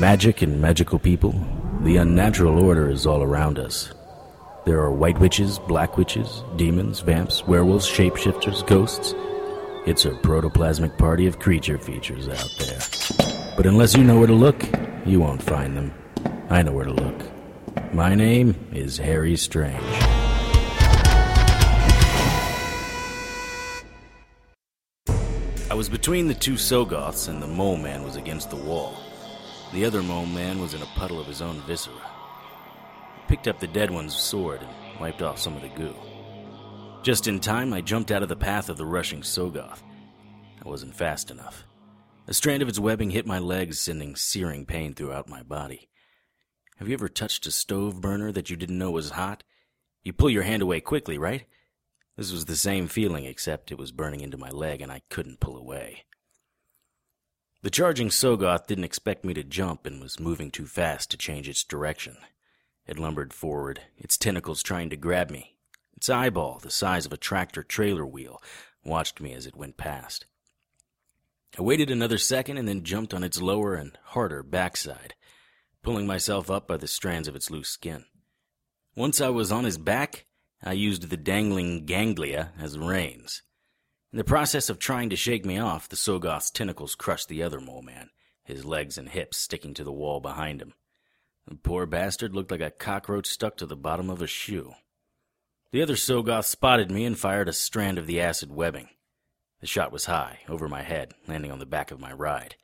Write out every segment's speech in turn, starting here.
magic and magical people, the unnatural order is all around us. There are white witches, black witches, demons, vamps, werewolves, shapeshifters, ghosts. It's a protoplasmic party of creature features out there. But unless you know where to look, you won't find them. I know where to look. My name is Harry Strange. I was between the two Sogoths, and the mole man was against the wall. The other mole man was in a puddle of his own viscera. I picked up the dead one's sword and wiped off some of the goo. Just in time, I jumped out of the path of the rushing Sogoth. I wasn't fast enough. A strand of its webbing hit my legs, sending searing pain throughout my body. Have you ever touched a stove burner that you didn't know was hot? You pull your hand away quickly, right? This was the same feeling, except it was burning into my leg and I couldn't pull away. The charging Sogoth didn't expect me to jump and was moving too fast to change its direction. It lumbered forward, its tentacles trying to grab me. Its eyeball, the size of a tractor trailer wheel, watched me as it went past. I waited another second and then jumped on its lower and harder backside, pulling myself up by the strands of its loose skin. Once I was on his back, I used the dangling ganglia as reins. In the process of trying to shake me off, the Sogoth's tentacles crushed the other mole man, his legs and hips sticking to the wall behind him. The poor bastard looked like a cockroach stuck to the bottom of a shoe. The other Sogoth spotted me and fired a strand of the acid webbing. The shot was high, over my head, landing on the back of my ride.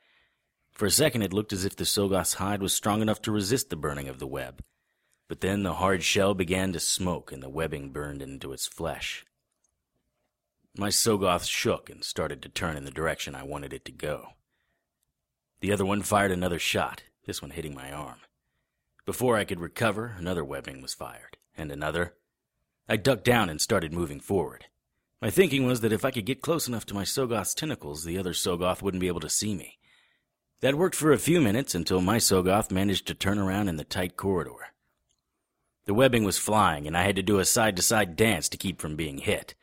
For a second, it looked as if the Sogoth's hide was strong enough to resist the burning of the web. But then the hard shell began to smoke and the webbing burned into its flesh. My Sogoth shook and started to turn in the direction I wanted it to go. The other one fired another shot, this one hitting my arm. Before I could recover, another webbing was fired, and another. I ducked down and started moving forward. My thinking was that if I could get close enough to my Sogoth's tentacles, the other Sogoth wouldn't be able to see me. That worked for a few minutes until my Sogoth managed to turn around in the tight corridor. The webbing was flying, and I had to do a side to side dance to keep from being hit.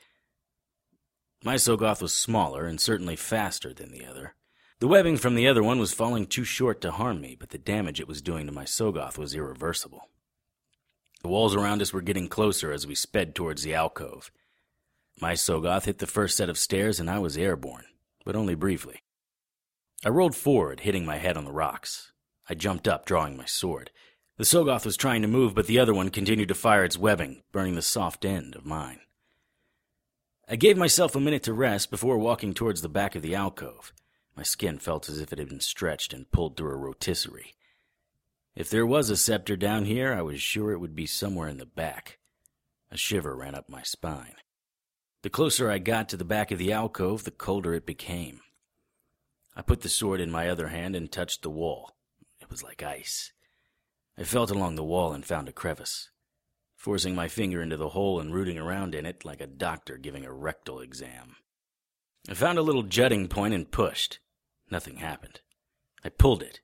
My Sogoth was smaller and certainly faster than the other. The webbing from the other one was falling too short to harm me, but the damage it was doing to my Sogoth was irreversible. The walls around us were getting closer as we sped towards the alcove. My Sogoth hit the first set of stairs and I was airborne, but only briefly. I rolled forward, hitting my head on the rocks. I jumped up, drawing my sword. The Sogoth was trying to move, but the other one continued to fire its webbing, burning the soft end of mine. I gave myself a minute to rest before walking towards the back of the alcove. My skin felt as if it had been stretched and pulled through a rotisserie. If there was a scepter down here, I was sure it would be somewhere in the back. A shiver ran up my spine. The closer I got to the back of the alcove, the colder it became. I put the sword in my other hand and touched the wall. It was like ice. I felt along the wall and found a crevice, forcing my finger into the hole and rooting around in it like a doctor giving a rectal exam. I found a little jutting point and pushed. Nothing happened. I pulled it.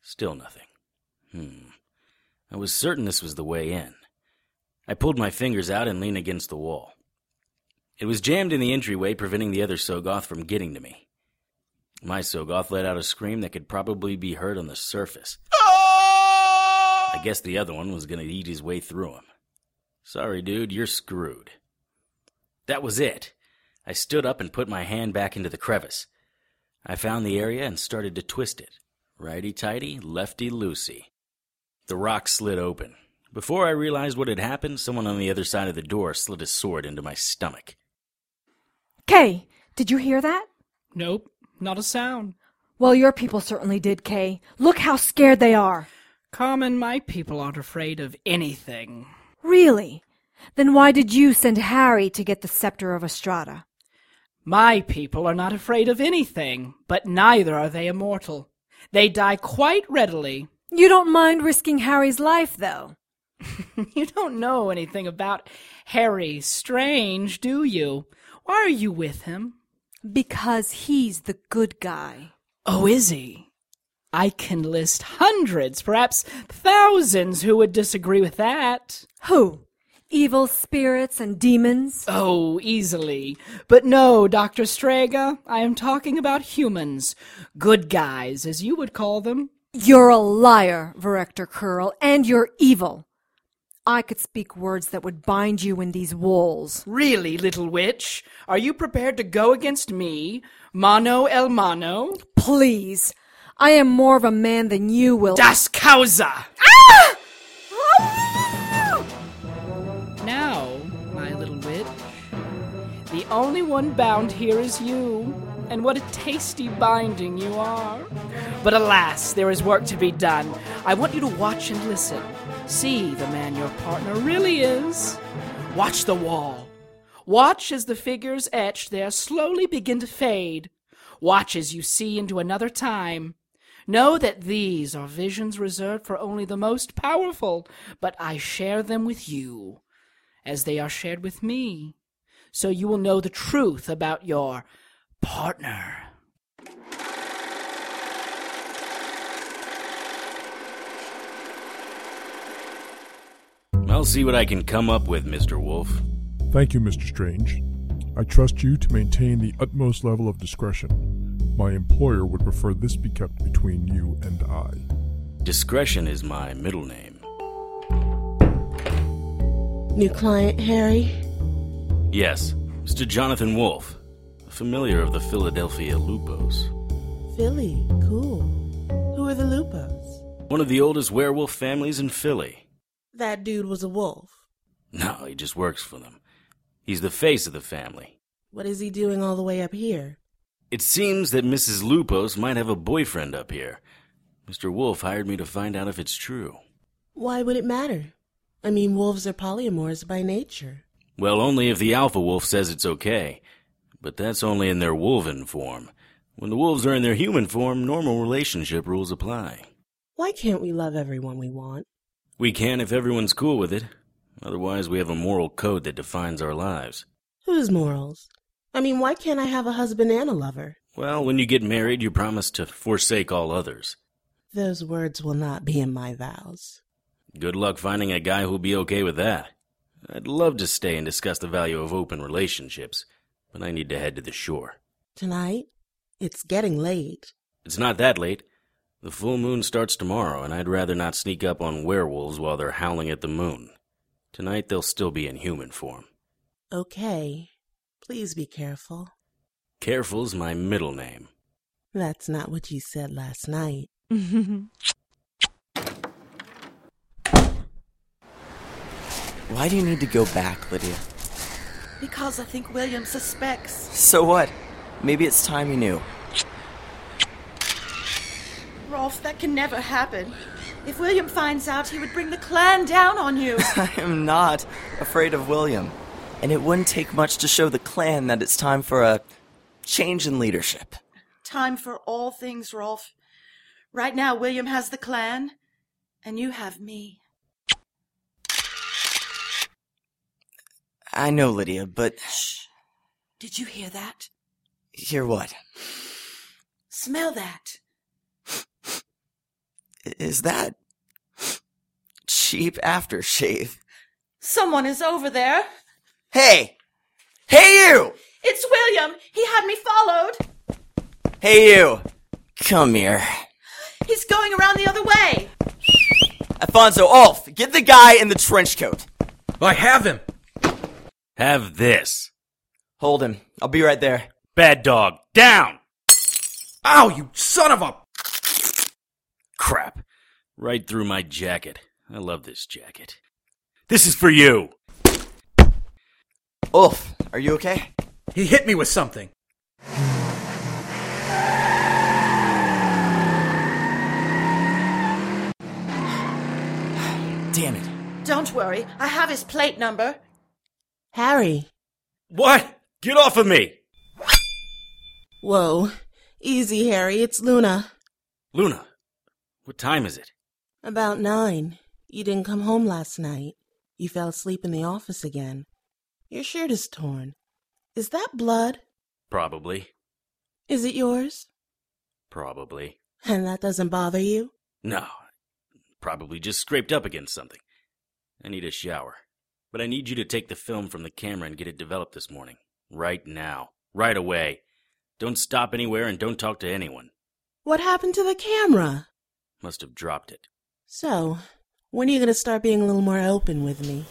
Still nothing. Hmm. I was certain this was the way in. I pulled my fingers out and leaned against the wall. It was jammed in the entryway, preventing the other Sogoth from getting to me. My Sogoth let out a scream that could probably be heard on the surface. I guess the other one was going to eat his way through him. Sorry, dude, you're screwed. That was it. I stood up and put my hand back into the crevice. I found the area and started to twist it. Righty tighty, lefty loosey. The rock slid open. Before I realized what had happened, someone on the other side of the door slid his sword into my stomach. Kay, did you hear that? Nope, not a sound. Well, your people certainly did, Kay. Look how scared they are. Common, my people aren't afraid of anything. Really? Then why did you send Harry to get the scepter of Estrada? My people are not afraid of anything, but neither are they immortal. They die quite readily. You don't mind risking Harry's life, though. you don't know anything about Harry Strange, do you? Why are you with him? Because he's the good guy. Oh, is he? I can list hundreds, perhaps thousands, who would disagree with that. Who? Evil spirits and demons? Oh, easily. But no, Dr. Strega, I am talking about humans. Good guys, as you would call them. You're a liar, Virector Curl, and you're evil. I could speak words that would bind you in these walls. Really, little witch? Are you prepared to go against me, mano el mano? Please. I am more of a man than you will. Das Causa! Ah! Only one bound here is you, and what a tasty binding you are. But alas, there is work to be done. I want you to watch and listen. See the man your partner really is. Watch the wall. Watch as the figures etched there slowly begin to fade. Watch as you see into another time. Know that these are visions reserved for only the most powerful, but I share them with you, as they are shared with me, so you will know the truth about your partner. I'll see what I can come up with, Mr. Wolf. Thank you, Mr. Strange. I trust you to maintain the utmost level of discretion. My employer would prefer this be kept between you and I. Discretion is my middle name. New client, Harry? Yes, Mr. Jonathan Wolf, a familiar of the Philadelphia Lupos. Philly, cool. Who are the Lupos? One of the oldest werewolf families in Philly. That dude was a wolf. No, he just works for them. He's the face of the family. What is he doing all the way up here? It seems that Mrs. Lupos might have a boyfriend up here. Mr. Wolf hired me to find out if it's true. Why would it matter? I mean, wolves are polyamorous by nature. Well, only if the alpha wolf says it's okay. But that's only in their wolven form. When the wolves are in their human form, normal relationship rules apply. Why can't we love everyone we want? We can if everyone's cool with it. Otherwise, we have a moral code that defines our lives. Whose morals? I mean, why can't I have a husband and a lover? Well, when you get married, you promise to forsake all others. Those words will not be in my vows. Good luck finding a guy who'll be okay with that. I'd love to stay and discuss the value of open relationships, but I need to head to the shore. Tonight? It's getting late. It's not that late. The full moon starts tomorrow, and I'd rather not sneak up on werewolves while they're howling at the moon. Tonight they'll still be in human form. Okay. Please be careful. Careful's my middle name. That's not what you said last night. Why do you need to go back, Lydia? Because I think William suspects. So what? Maybe it's time you knew. Rolf, that can never happen. If William finds out, he would bring the clan down on you. I am not afraid of William. And it wouldn't take much to show the clan that it's time for a change in leadership. Time for all things, Rolf. Right now, William has the clan, and you have me. I know, Lydia, but Shh. Did you hear that? hear what? Smell that. Is that cheap aftershave? Someone is over there. Hey! Hey, you! It's William. He had me followed. Hey, you! Come here. He's going around the other way. Alfonso, Ulf, get the guy in the trench coat. I have him. Have this. Hold him. I'll be right there. Bad dog, down! Ow, you son of a. Crap. Right through my jacket. I love this jacket. This is for you! Ulf, are you okay? He hit me with something. Damn it. Don't worry. I have his plate number. Harry. What? Get off of me! Whoa. Easy, Harry. It's Luna. Luna, what time is it? About nine. You didn't come home last night. You fell asleep in the office again. Your shirt is torn. Is that blood? Probably. Is it yours? Probably. And that doesn't bother you? No. Probably just scraped up against something. I need a shower. But I need you to take the film from the camera and get it developed this morning. Right now. Right away. Don't stop anywhere and don't talk to anyone. What happened to the camera? Must have dropped it. So, when are you going to start being a little more open with me?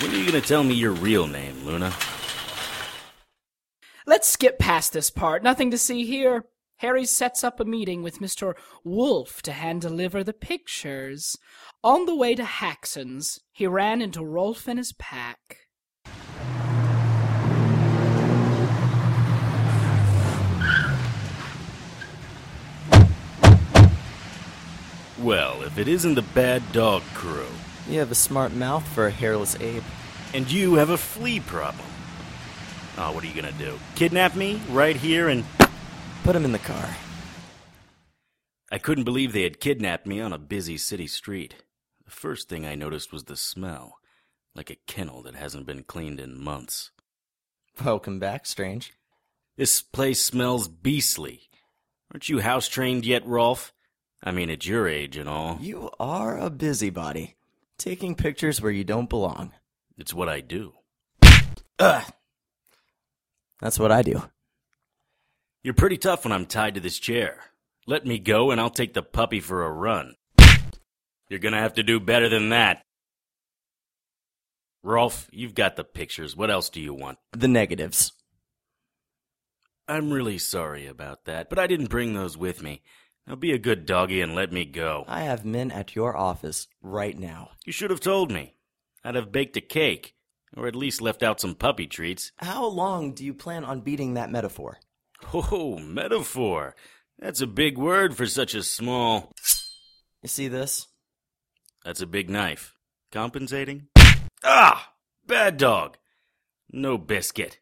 When are you gonna tell me your real name, Luna? Let's skip past this part. Nothing to see here. Harry sets up a meeting with Mr. Wolf to hand deliver the pictures. On the way to Haxon's, he ran into Rolf and his pack. Well, if it isn't the bad dog crew. You have a smart mouth for a hairless ape. And you have a flea problem. Oh, what are you gonna do? Kidnap me right here and. Put him in the car. I couldn't believe they had kidnapped me on a busy city street. The first thing I noticed was the smell. Like a kennel that hasn't been cleaned in months. Welcome back, Strange. This place smells beastly. Aren't you house trained yet, Rolf? I mean, at your age and all. You are a busybody. Taking pictures where you don't belong. It's what I do. Ugh. That's what I do. You're pretty tough when I'm tied to this chair. Let me go and I'll take the puppy for a run. You're gonna have to do better than that. Rolf, you've got the pictures. What else do you want? The negatives. I'm really sorry about that, but I didn't bring those with me. Now be a good doggy and let me go. I have men at your office right now. You should have told me. I'd have baked a cake, or at least left out some puppy treats. How long do you plan on beating that metaphor? Oh, metaphor. That's a big word for such a small. You see this? That's a big knife. Compensating? Ah! Bad dog! No biscuit.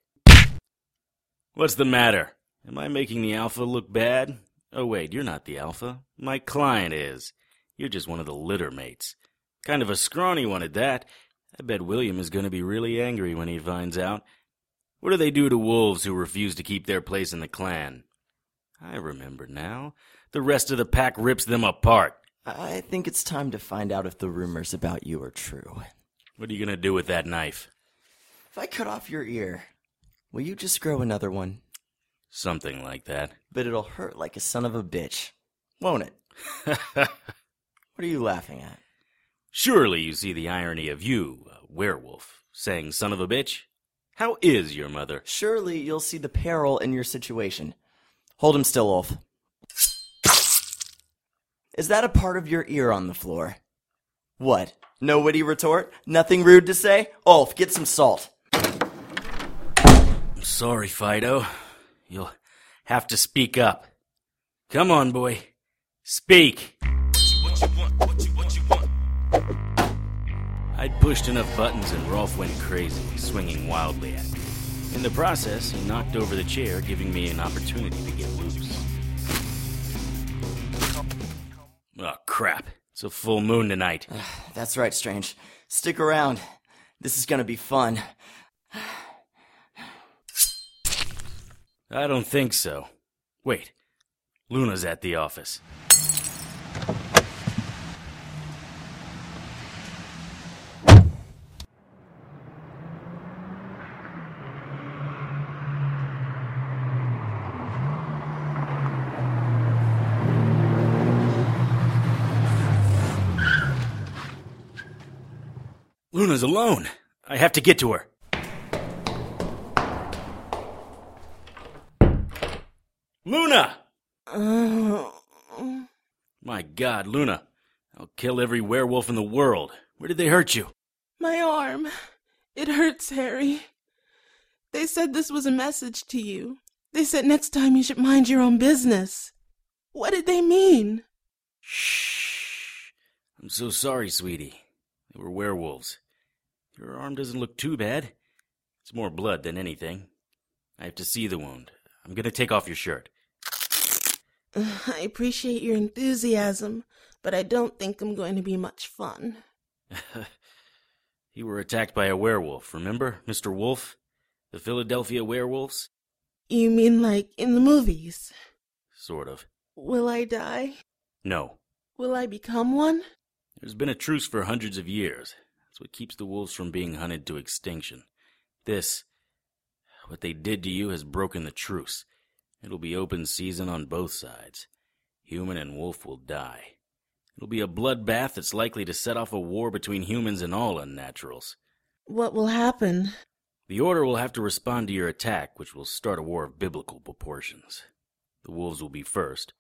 What's the matter? Am I making the alpha look bad? Oh, wait, you're not the alpha. My client is. You're just one of the litter mates. Kind of a scrawny one at that. I bet William is going to be really angry when he finds out. What do they do to wolves who refuse to keep their place in the clan? I remember now. The rest of the pack rips them apart. I think it's time to find out if the rumors about you are true. What are you going to do with that knife? If I cut off your ear, will you just grow another one? Something like that. But it'll hurt like a son of a bitch, won't it? what are you laughing at? Surely you see the irony of you, a werewolf, saying son of a bitch? How is your mother? Surely you'll see the peril in your situation. Hold him still, Ulf. Is that a part of your ear on the floor? What? No witty retort? Nothing rude to say? Ulf, get some salt. I'm sorry, Fido. You'll have to speak up. Come on, boy. Speak. I'd pushed enough buttons and Rolf went crazy, swinging wildly at me. In the process, he knocked over the chair, giving me an opportunity to get loose. Oh, crap. It's a full moon tonight. That's right, Strange. Stick around. This is gonna be fun. I don't think so. Wait. Luna's at the office. Luna's alone. I have to get to her. Luna! My god, Luna. I'll kill every werewolf in the world. Where did they hurt you? My arm. It hurts, Harry. They said this was a message to you. They said next time you should mind your own business. What did they mean? Shh. I'm so sorry, sweetie. They were werewolves. Your arm doesn't look too bad. It's more blood than anything. I have to see the wound. I'm gonna take off your shirt. I appreciate your enthusiasm, but I don't think I'm going to be much fun. you were attacked by a werewolf, remember, Mr. Wolf? The Philadelphia werewolves? You mean like in the movies? Sort of. Will I die? No. Will I become one? There's been a truce for hundreds of years. That's what keeps the wolves from being hunted to extinction. This, what they did to you, has broken the truce. It'll be open season on both sides. Human and wolf will die. It'll be a bloodbath that's likely to set off a war between humans and all unnaturals. What will happen? The Order will have to respond to your attack, which will start a war of biblical proportions. The wolves will be first,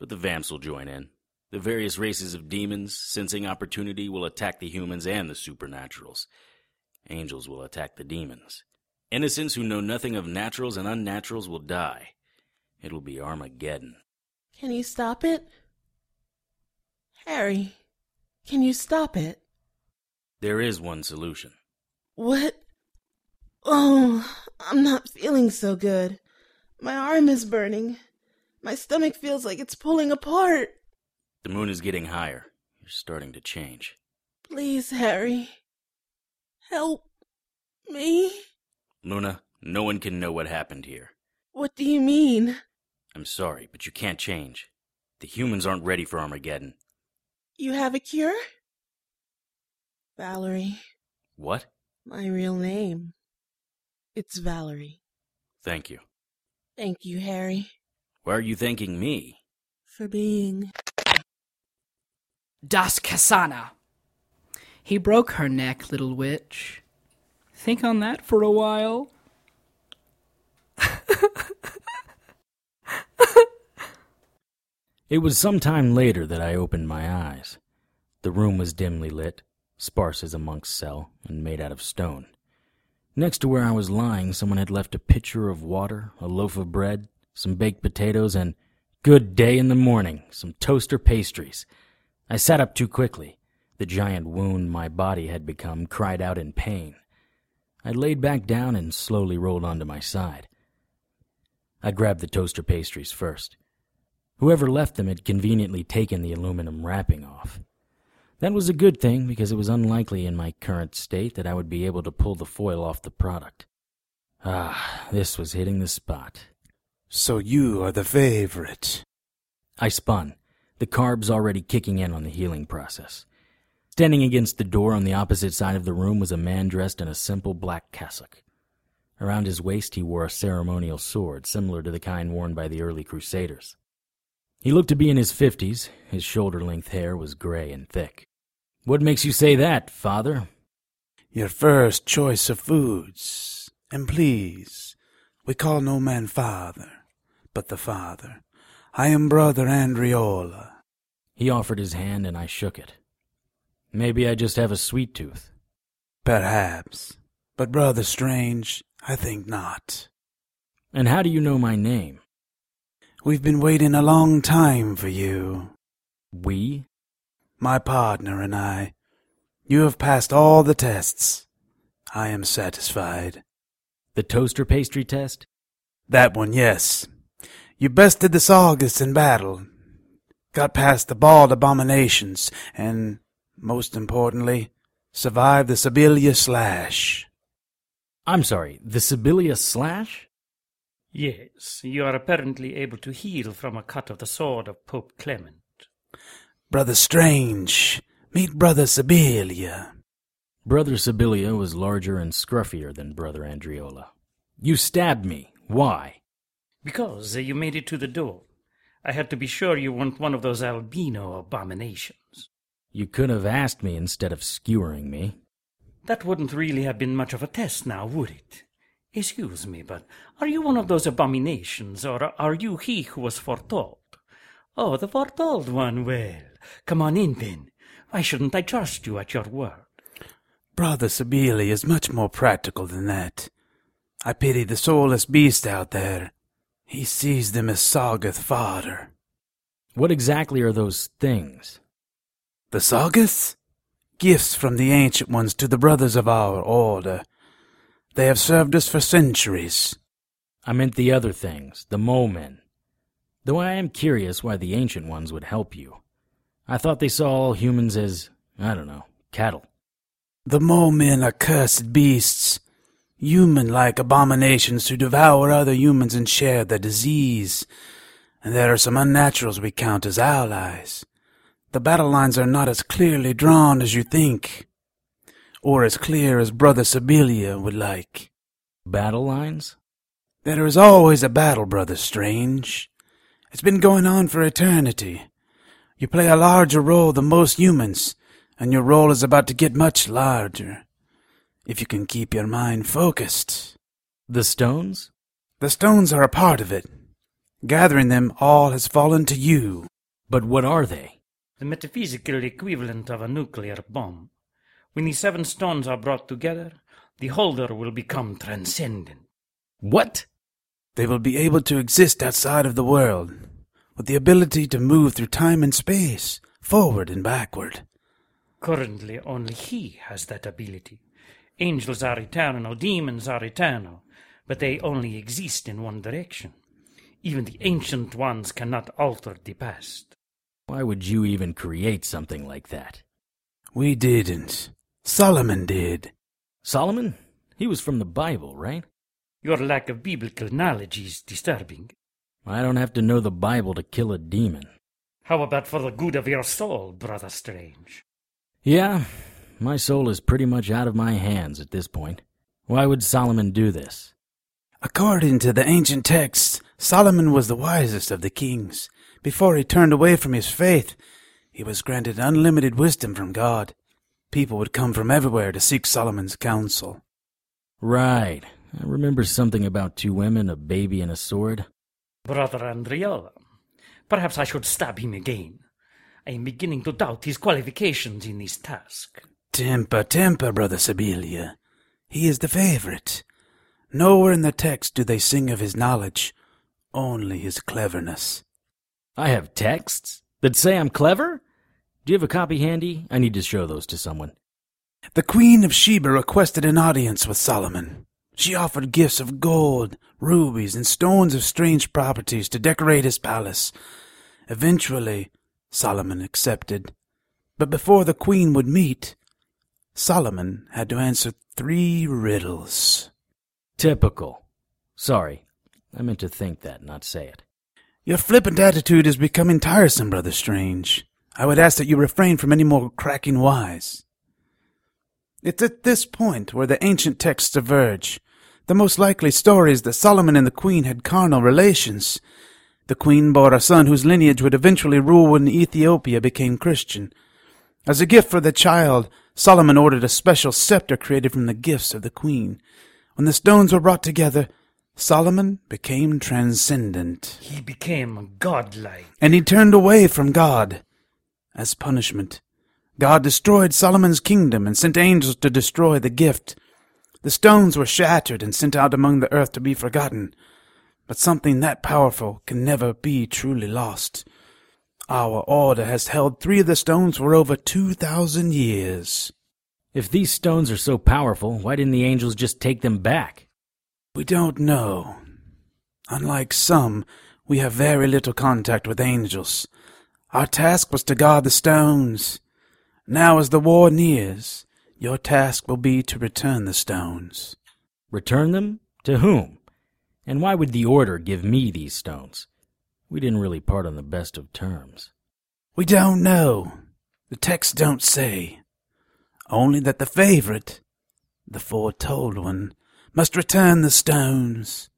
but the vamps will join in. The various races of demons, sensing opportunity, will attack the humans and the supernaturals. Angels will attack the demons. Innocents who know nothing of naturals and unnaturals will die. It'll be Armageddon. Can you stop it? Harry, can you stop it? There is one solution. What? Oh, I'm not feeling so good. My arm is burning. My stomach feels like it's pulling apart. The moon is getting higher. You're starting to change. Please, Harry. Help me. Luna, no one can know what happened here. What do you mean? I'm sorry, but you can't change. The humans aren't ready for Armageddon. You have a cure? Valerie. What? My real name. It's Valerie. Thank you. Thank you, Harry, Why are you thanking me? for being. Das Kasana. He broke her neck, little witch. Think on that for a while. It was some time later that I opened my eyes. The room was dimly lit, sparse as a monk's cell, and made out of stone. Next to where I was lying, someone had left a pitcher of water, a loaf of bread, some baked potatoes, and good day in the morning, some toaster pastries. I sat up too quickly. The giant wound my body had become cried out in pain. I laid back down and slowly rolled onto my side. I grabbed the toaster pastries first. Whoever left them had conveniently taken the aluminum wrapping off. That was a good thing because it was unlikely in my current state that I would be able to pull the foil off the product. Ah, this was hitting the spot. So you are the favorite. I spun, the carbs already kicking in on the healing process. Standing against the door on the opposite side of the room was a man dressed in a simple black cassock. Around his waist he wore a ceremonial sword similar to the kind worn by the early Crusaders. He looked to be in his fifties. His shoulder length hair was gray and thick. What makes you say that, father? Your first choice of foods. And please, we call no man father, but the father. I am brother Andriola. He offered his hand and I shook it. Maybe I just have a sweet tooth. Perhaps. But brother Strange, I think not. And how do you know my name? We've been waiting a long time for you. We? My partner and I. You have passed all the tests. I am satisfied. The toaster pastry test? That one, yes. You bested the Sogoths in battle, got past the bald abominations, and, most importantly, survived the Sibilia slash. I'm sorry, the Sibilia slash? Yes, you are apparently able to heal from a cut of the sword of Pope Clement. Brother Strange, meet Brother Sibilia. Brother Sibilia was larger and scruffier than Brother Andriola. You stabbed me. Why? Because uh, you made it to the door. I had to be sure you weren't one of those albino abominations. You could have asked me instead of skewering me. That wouldn't really have been much of a test now, would it? Excuse me, but are you one of those abominations, or are you he who was foretold? Oh, the foretold one, well. Come on in, then. Why shouldn't I trust you at your word? Brother Sibilia is much more practical than that. I pity the soulless beast out there. He sees them as Sogoth fodder. What exactly are those things? The Sogoths? Gifts from the ancient ones to the brothers of our order. They have served us for centuries. I meant the other things, the mole men. Though I am curious why the ancient ones would help you. I thought they saw all humans as, I don't know, cattle. The mole men are cursed beasts, human like abominations who devour other humans and share their disease. And there are some unnaturals we count as allies. The battle lines are not as clearly drawn as you think, or as clear as Brother Sibilia would like. Battle lines? There is always a battle, Brother Strange. It's been going on for eternity. You play a larger role than most humans, and your role is about to get much larger. If you can keep your mind focused. The stones? The stones are a part of it. Gathering them all has fallen to you. But what are they? The metaphysical equivalent of a nuclear bomb. When the seven stones are brought together, the holder will become transcendent. What? They will be able to exist outside of the world, with the ability to move through time and space, forward and backward. Currently, only he has that ability. Angels are eternal, demons are eternal, but they only exist in one direction. Even the ancient ones cannot alter the past. Why would you even create something like that? We didn't. Solomon did. Solomon? He was from the Bible, right? Your lack of biblical knowledge is disturbing. I don't have to know the Bible to kill a demon. How about for the good of your soul, Brother Strange? Yeah, my soul is pretty much out of my hands at this point. Why would Solomon do this? According to the ancient texts, Solomon was the wisest of the kings. Before he turned away from his faith, he was granted unlimited wisdom from God. People would come from everywhere to seek Solomon's counsel. Right. I remember something about two women, a baby, and a sword. Brother Andriola, perhaps I should stab him again. I am beginning to doubt his qualifications in this task. Temper, temper, Brother Sibilia. He is the favorite. Nowhere in the text do they sing of his knowledge, only his cleverness. I have texts that say I'm clever? Do you have a copy handy? I need to show those to someone. The Queen of Sheba requested an audience with Solomon. She offered gifts of gold, rubies, and stones of strange properties to decorate his palace. Eventually, Solomon accepted. But before the queen would meet, Solomon had to answer three riddles. Typical. Sorry, I meant to think that, not say it. Your flippant attitude is becoming tiresome, Brother Strange. I would ask that you refrain from any more cracking wise. It's at this point where the ancient texts diverge. The most likely story is that Solomon and the queen had carnal relations. The queen bore a son whose lineage would eventually rule when Ethiopia became Christian. As a gift for the child, Solomon ordered a special scepter created from the gifts of the queen. When the stones were brought together, Solomon became transcendent. He became godlike. And he turned away from God. As punishment, God destroyed Solomon's kingdom and sent angels to destroy the gift. The stones were shattered and sent out among the earth to be forgotten. But something that powerful can never be truly lost. Our order has held three of the stones for over two thousand years. If these stones are so powerful, why didn't the angels just take them back? We don't know. Unlike some, we have very little contact with angels. Our task was to guard the stones. Now as the war nears, your task will be to return the stones. Return them? To whom? And why would the Order give me these stones? We didn't really part on the best of terms. We don't know. The texts don't say. Only that the favorite, the foretold one, must return the stones.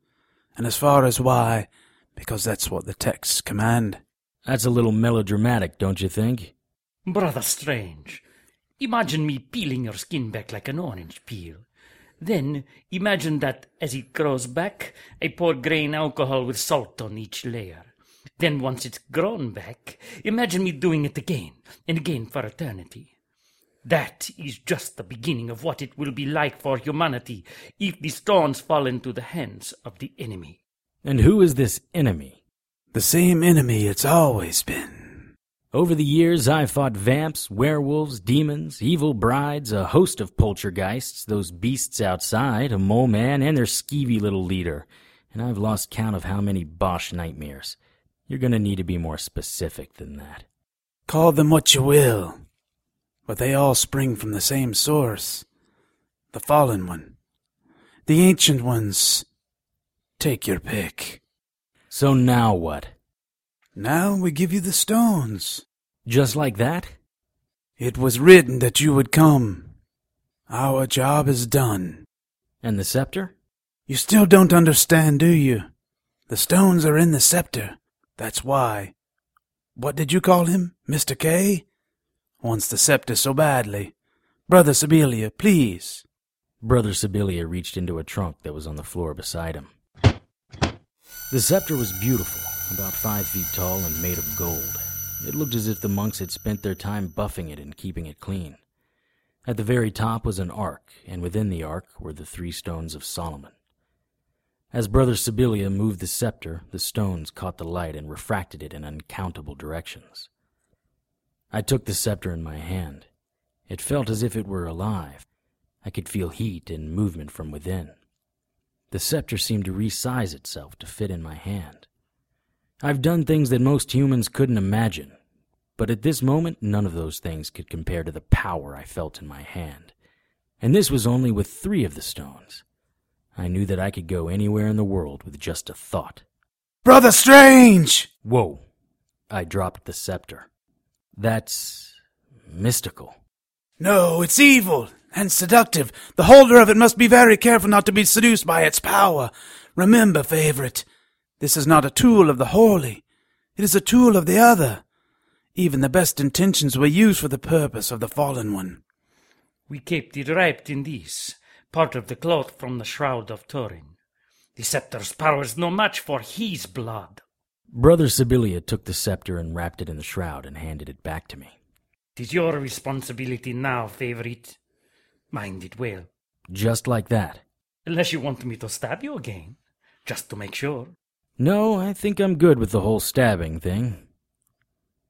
And as far as why, because that's what the texts command. That's a little melodramatic, don't you think? Brother Strange, imagine me peeling your skin back like an orange peel. Then imagine that as it grows back, I pour grain alcohol with salt on each layer. Then once it's grown back, imagine me doing it again and again for eternity. That is just the beginning of what it will be like for humanity if the stones fall into the hands of the enemy. And who is this enemy? The same enemy it's always been. Over the years, I've fought vamps, werewolves, demons, evil brides, a host of poltergeists, those beasts outside, a mole man, and their skeevy little leader. And I've lost count of how many Bosch nightmares. You're gonna need to be more specific than that. Call them what you will, but they all spring from the same source. The fallen one. The ancient ones. Take your pick. So now what? Now we give you the stones. Just like that? It was written that you would come. Our job is done. And the scepter? You still don't understand, do you? The stones are in the scepter. That's why. What did you call him? Mr. K? Wants the scepter so badly. Brother Sibilia, please. Brother Sibilia reached into a trunk that was on the floor beside him. The scepter was beautiful, about five feet tall and made of gold. It looked as if the monks had spent their time buffing it and keeping it clean. At the very top was an ark, and within the ark were the three stones of Solomon. As Brother Sibilia moved the scepter, the stones caught the light and refracted it in uncountable directions. I took the scepter in my hand. It felt as if it were alive. I could feel heat and movement from within. The scepter seemed to resize itself to fit in my hand. I've done things that most humans couldn't imagine, but at this moment, none of those things could compare to the power I felt in my hand. And this was only with three of the stones. I knew that I could go anywhere in the world with just a thought. Brother Strange! Whoa. I dropped the scepter. That's mystical. No, it's evil and seductive. The holder of it must be very careful not to be seduced by its power. Remember, favorite, this is not a tool of the holy. It is a tool of the other. Even the best intentions were used for the purpose of the fallen one. We kept it wrapped in this, part of the cloth from the shroud of Turin. The scepter's power is no match for his blood. Brother Sibilia took the scepter and wrapped it in the shroud and handed it back to me. It is your responsibility now, favorite. Mind it well. Just like that. Unless you want me to stab you again, just to make sure. No, I think I'm good with the whole stabbing thing.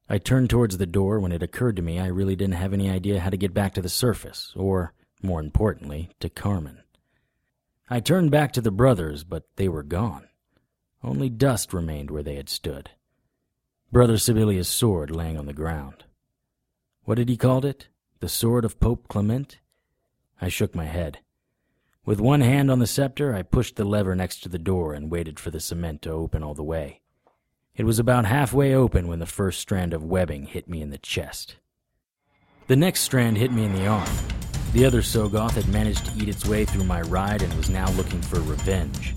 I turned towards the door when it occurred to me I really didn't have any idea how to get back to the surface, or, more importantly, to Carmen. I turned back to the brothers, but they were gone. Only dust remained where they had stood. Brother Sibilia's sword laying on the ground. What had he called it? The sword of Pope Clement? I shook my head. With one hand on the scepter, I pushed the lever next to the door and waited for the cement to open all the way. It was about halfway open when the first strand of webbing hit me in the chest. The next strand hit me in the arm. The other Sogoth had managed to eat its way through my ride and was now looking for revenge.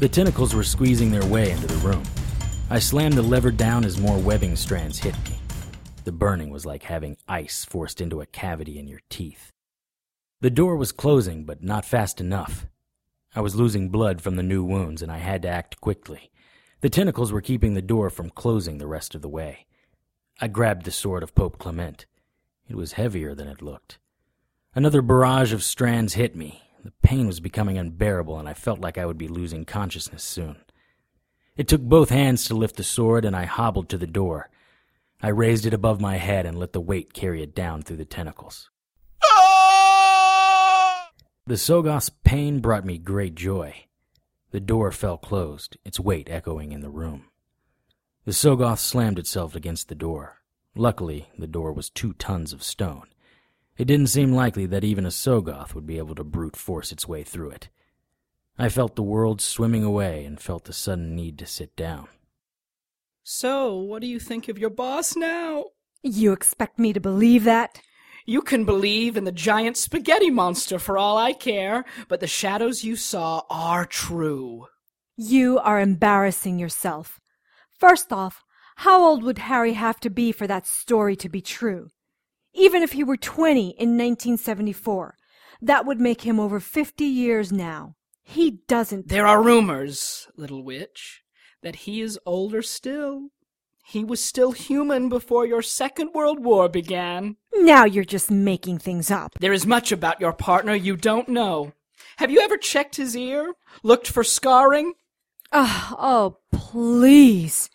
The tentacles were squeezing their way into the room. I slammed the lever down as more webbing strands hit me. The burning was like having ice forced into a cavity in your teeth. The door was closing, but not fast enough. I was losing blood from the new wounds, and I had to act quickly. The tentacles were keeping the door from closing the rest of the way. I grabbed the sword of Pope Clement. It was heavier than it looked. Another barrage of strands hit me. The pain was becoming unbearable, and I felt like I would be losing consciousness soon. It took both hands to lift the sword, and I hobbled to the door. I raised it above my head and let the weight carry it down through the tentacles. The Sogoth's pain brought me great joy. The door fell closed, its weight echoing in the room. The Sogoth slammed itself against the door. Luckily, the door was two tons of stone. It didn't seem likely that even a Sogoth would be able to brute force its way through it. I felt the world swimming away and felt the sudden need to sit down. So, what do you think of your boss now? You expect me to believe that? You can believe in the giant spaghetti monster for all I care, but the shadows you saw are true. You are embarrassing yourself. First off, how old would Harry have to be for that story to be true? Even if he were 20 in 1974, that would make him over 50 years now. He doesn't. There are rumors, little witch, that he is older still. He was still human before your Second World War began. Now you're just making things up. There is much about your partner you don't know. Have you ever checked his ear? Looked for scarring? Oh, oh, please.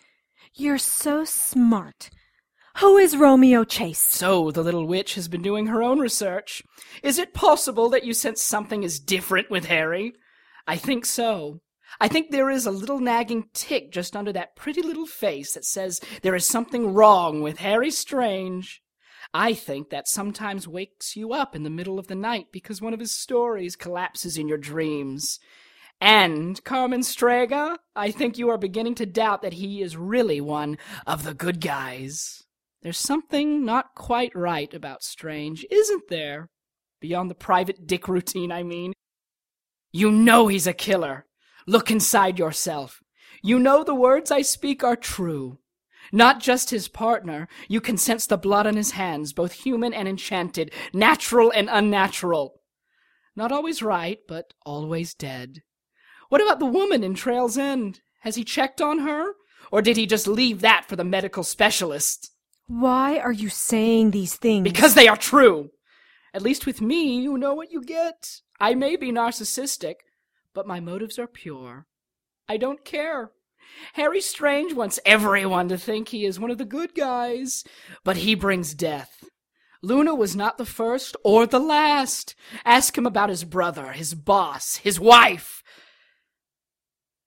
You're so smart. Who is Romeo Chase? So the little witch has been doing her own research. Is it possible that you sense something is different with Harry? I think so. I think there is a little nagging tick just under that pretty little face that says there is something wrong with Harry Strange. I think that sometimes wakes you up in the middle of the night because one of his stories collapses in your dreams. And, Carmen Strega, I think you are beginning to doubt that he is really one of the good guys. There's something not quite right about Strange, isn't there? Beyond the private dick routine, I mean. You know he's a killer. Look inside yourself. You know the words I speak are true. Not just his partner. You can sense the blood on his hands, both human and enchanted, natural and unnatural. Not always right, but always dead. What about the woman in Trail's End? Has he checked on her? Or did he just leave that for the medical specialist? Why are you saying these things? Because they are true! At least with me, you know what you get. I may be narcissistic, but my motives are pure. I don't care. Harry Strange wants everyone to think he is one of the good guys, but he brings death. Luna was not the first or the last. Ask him about his brother, his boss, his wife.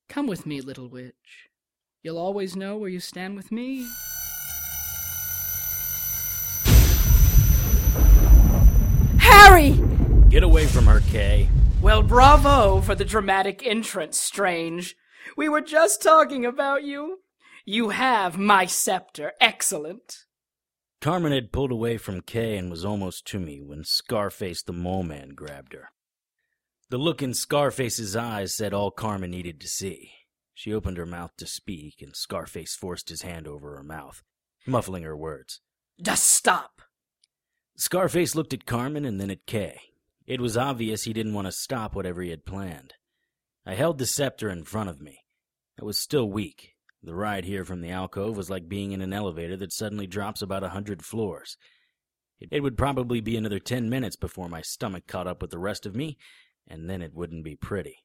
Come with me, little witch. You'll always know where you stand with me. Harry! Get away from her, Kay. Well, bravo for the dramatic entrance, Strange. We were just talking about you. You have my scepter. Excellent. Carmen had pulled away from Kay and was almost to me when Scarface the Mole Man grabbed her. The look in Scarface's eyes said all Carmen needed to see. She opened her mouth to speak, and Scarface forced his hand over her mouth, muffling her words. Just stop. Scarface looked at Carmen and then at Kay. It was obvious he didn't want to stop whatever he had planned. I held the scepter in front of me. I was still weak. The ride here from the alcove was like being in an elevator that suddenly drops about a hundred floors. It would probably be another ten minutes before my stomach caught up with the rest of me, and then it wouldn't be pretty.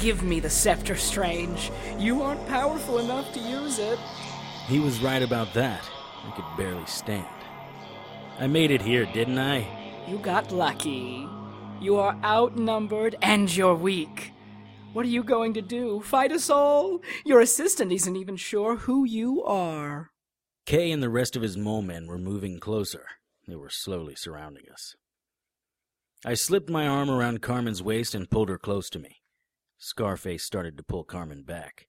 Give me the scepter, Strange. You aren't powerful enough to use it. He was right about that. I could barely stand. I made it here, didn't I? You got lucky. You are outnumbered and you're weak. What are you going to do? Fight us all? Your assistant isn't even sure who you are. Kay and the rest of his mole men were moving closer. They were slowly surrounding us. I slipped my arm around Carmen's waist and pulled her close to me. Scarface started to pull Carmen back.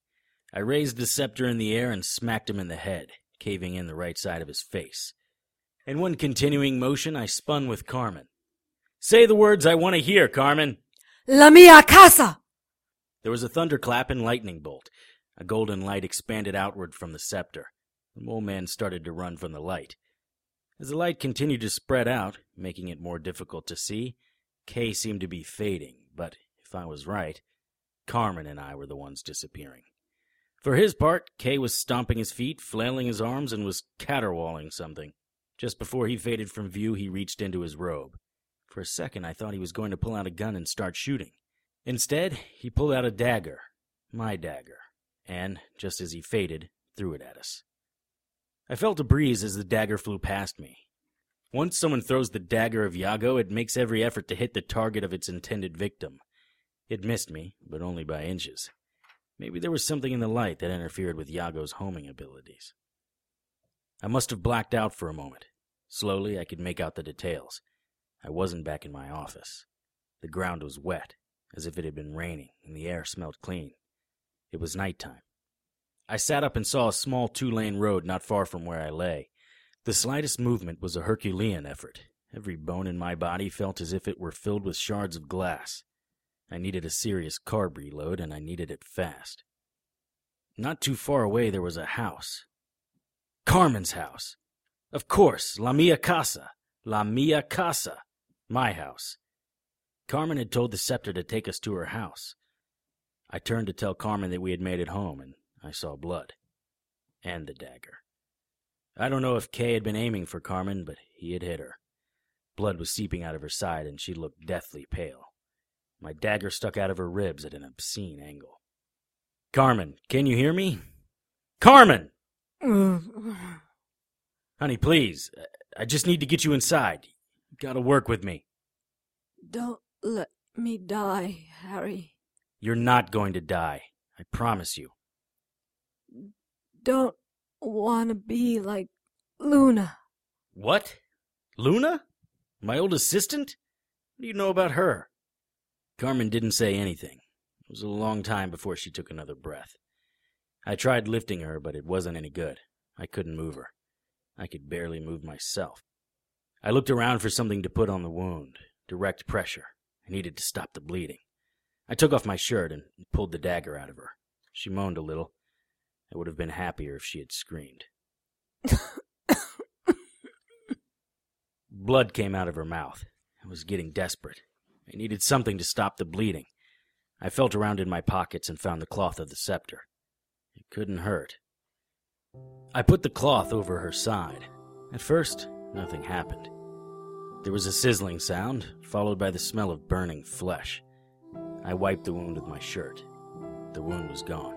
I raised the scepter in the air and smacked him in the head, caving in the right side of his face. In one continuing motion, I spun with Carmen. Say the words I want to hear, Carmen. La mia casa! There was a thunderclap and lightning bolt. A golden light expanded outward from the scepter. The mole man started to run from the light. As the light continued to spread out, making it more difficult to see, Kay seemed to be fading, but if I was right, Carmen and I were the ones disappearing. For his part, Kay was stomping his feet, flailing his arms, and was caterwauling something. Just before he faded from view, he reached into his robe. For a second, I thought he was going to pull out a gun and start shooting. Instead, he pulled out a dagger, my dagger, and, just as he faded, threw it at us. I felt a breeze as the dagger flew past me. Once someone throws the dagger of Yago, it makes every effort to hit the target of its intended victim. It missed me, but only by inches. Maybe there was something in the light that interfered with Yago's homing abilities. I must have blacked out for a moment. Slowly, I could make out the details. I wasn't back in my office. The ground was wet, as if it had been raining, and the air smelled clean. It was night time. I sat up and saw a small two lane road not far from where I lay. The slightest movement was a Herculean effort. Every bone in my body felt as if it were filled with shards of glass. I needed a serious carb reload, and I needed it fast. Not too far away, there was a house. Carmen's house. Of course, La Mia Casa. La Mia Casa. My house. Carmen had told the scepter to take us to her house. I turned to tell Carmen that we had made it home, and I saw blood. And the dagger. I don't know if Kay had been aiming for Carmen, but he had hit her. Blood was seeping out of her side, and she looked deathly pale. My dagger stuck out of her ribs at an obscene angle. Carmen, can you hear me? Carmen! Honey, please. I just need to get you inside. You gotta work with me. Don't let me die, Harry. You're not going to die. I promise you. Don't want to be like Luna. What? Luna? My old assistant? What do you know about her? Carmen didn't say anything. It was a long time before she took another breath. I tried lifting her, but it wasn't any good. I couldn't move her. I could barely move myself. I looked around for something to put on the wound. Direct pressure. I needed to stop the bleeding. I took off my shirt and pulled the dagger out of her. She moaned a little. I would have been happier if she had screamed. Blood came out of her mouth. I was getting desperate. I needed something to stop the bleeding. I felt around in my pockets and found the cloth of the scepter. Couldn't hurt. I put the cloth over her side. At first, nothing happened. There was a sizzling sound, followed by the smell of burning flesh. I wiped the wound with my shirt. The wound was gone.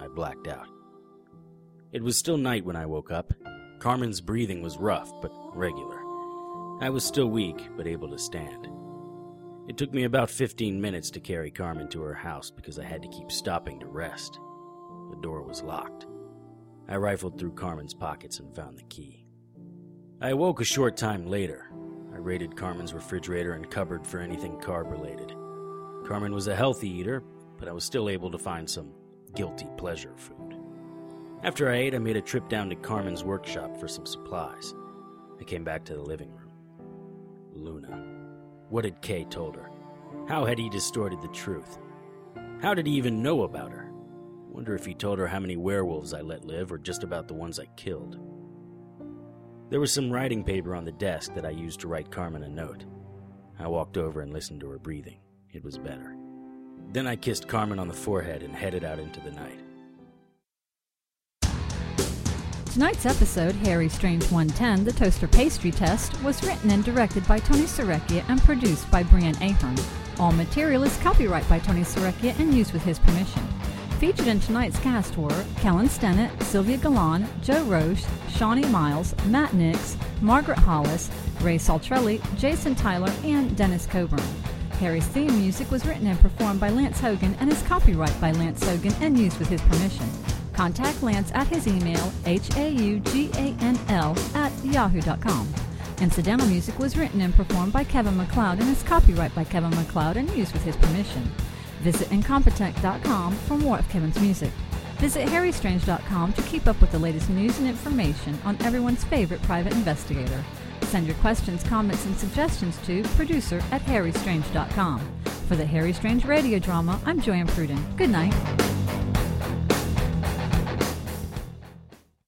I blacked out. It was still night when I woke up. Carmen's breathing was rough, but regular. I was still weak, but able to stand. It took me about 15 minutes to carry Carmen to her house because I had to keep stopping to rest. The door was locked. I rifled through Carmen's pockets and found the key. I awoke a short time later. I raided Carmen's refrigerator and cupboard for anything carb related. Carmen was a healthy eater, but I was still able to find some guilty pleasure food. After I ate, I made a trip down to Carmen's workshop for some supplies. I came back to the living room. Luna. What had Kay told her? How had he distorted the truth? How did he even know about her? Wonder if he told her how many werewolves I let live or just about the ones I killed. There was some writing paper on the desk that I used to write Carmen a note. I walked over and listened to her breathing. It was better. Then I kissed Carmen on the forehead and headed out into the night. Tonight's episode, Harry Strange 110, The Toaster Pastry Test, was written and directed by Tony Serecchia and produced by Brian Ahern. All material is copyright by Tony Serecchia and used with his permission. Featured in tonight's cast were Kellen Stennett, Sylvia Galan, Joe Roche, Shawnee Miles, Matt Nix, Margaret Hollis, Ray Saltrelli, Jason Tyler, and Dennis Coburn. Harry's theme music was written and performed by Lance Haugan and is copyright by Lance Haugan and used with his permission. Contact Lance at his email, h-a-u-g-a-n-l at yahoo.com. Incidental music was written and performed by Kevin MacLeod and is copyright by Kevin MacLeod and used with his permission. Visit Incompetech.com for more of Kevin's music. Visit HarryStrange.com to keep up with the latest news and information on everyone's favorite private investigator. Send your questions, comments, and suggestions to producer at HarryStrange.com. For the Harry Strange radio drama, I'm Joanne Pruden. Good night.